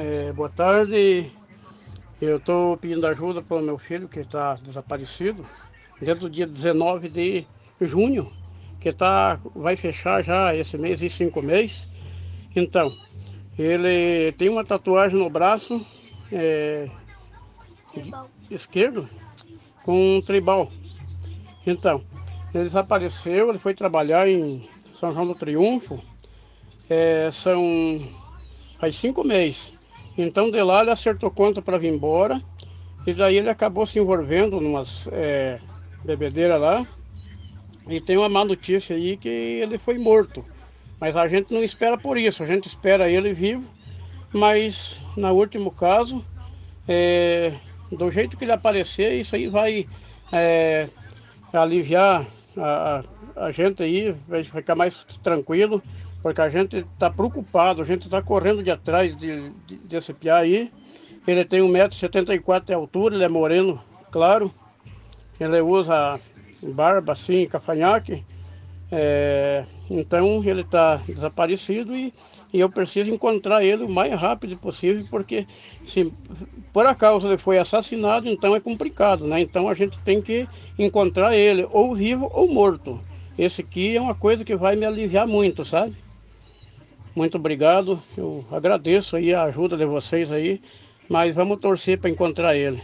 É, boa tarde. Eu estou pedindo ajuda para o meu filho que está desaparecido desde o dia 19 de junho, que tá, vai fechar já esse mês e cinco meses. Então, ele tem uma tatuagem no braço é, esquerdo com um tribal. Então, ele desapareceu, ele foi trabalhar em São João do Triunfo, é, são faz cinco meses. Então de lá ele acertou conta para vir embora. E daí ele acabou se envolvendo numas é, bebedeiras lá. E tem uma má notícia aí que ele foi morto. Mas a gente não espera por isso, a gente espera ele vivo. Mas no último caso, é, do jeito que ele aparecer, isso aí vai é, aliviar a, a gente aí, vai ficar mais tranquilo porque a gente está preocupado, a gente está correndo de atrás de, de, desse piá aí. Ele tem 1,74m de altura, ele é moreno, claro. Ele usa barba assim, cafanhaque. É, então ele está desaparecido e, e, eu preciso encontrar ele o mais rápido possível, porque se por acaso ele foi assassinado, então é complicado, né? Então a gente tem que encontrar ele ou vivo ou morto. Esse aqui é uma coisa que vai me aliviar muito, sabe? Muito obrigado. Eu agradeço aí a ajuda de vocês aí, mas vamos torcer para encontrar ele.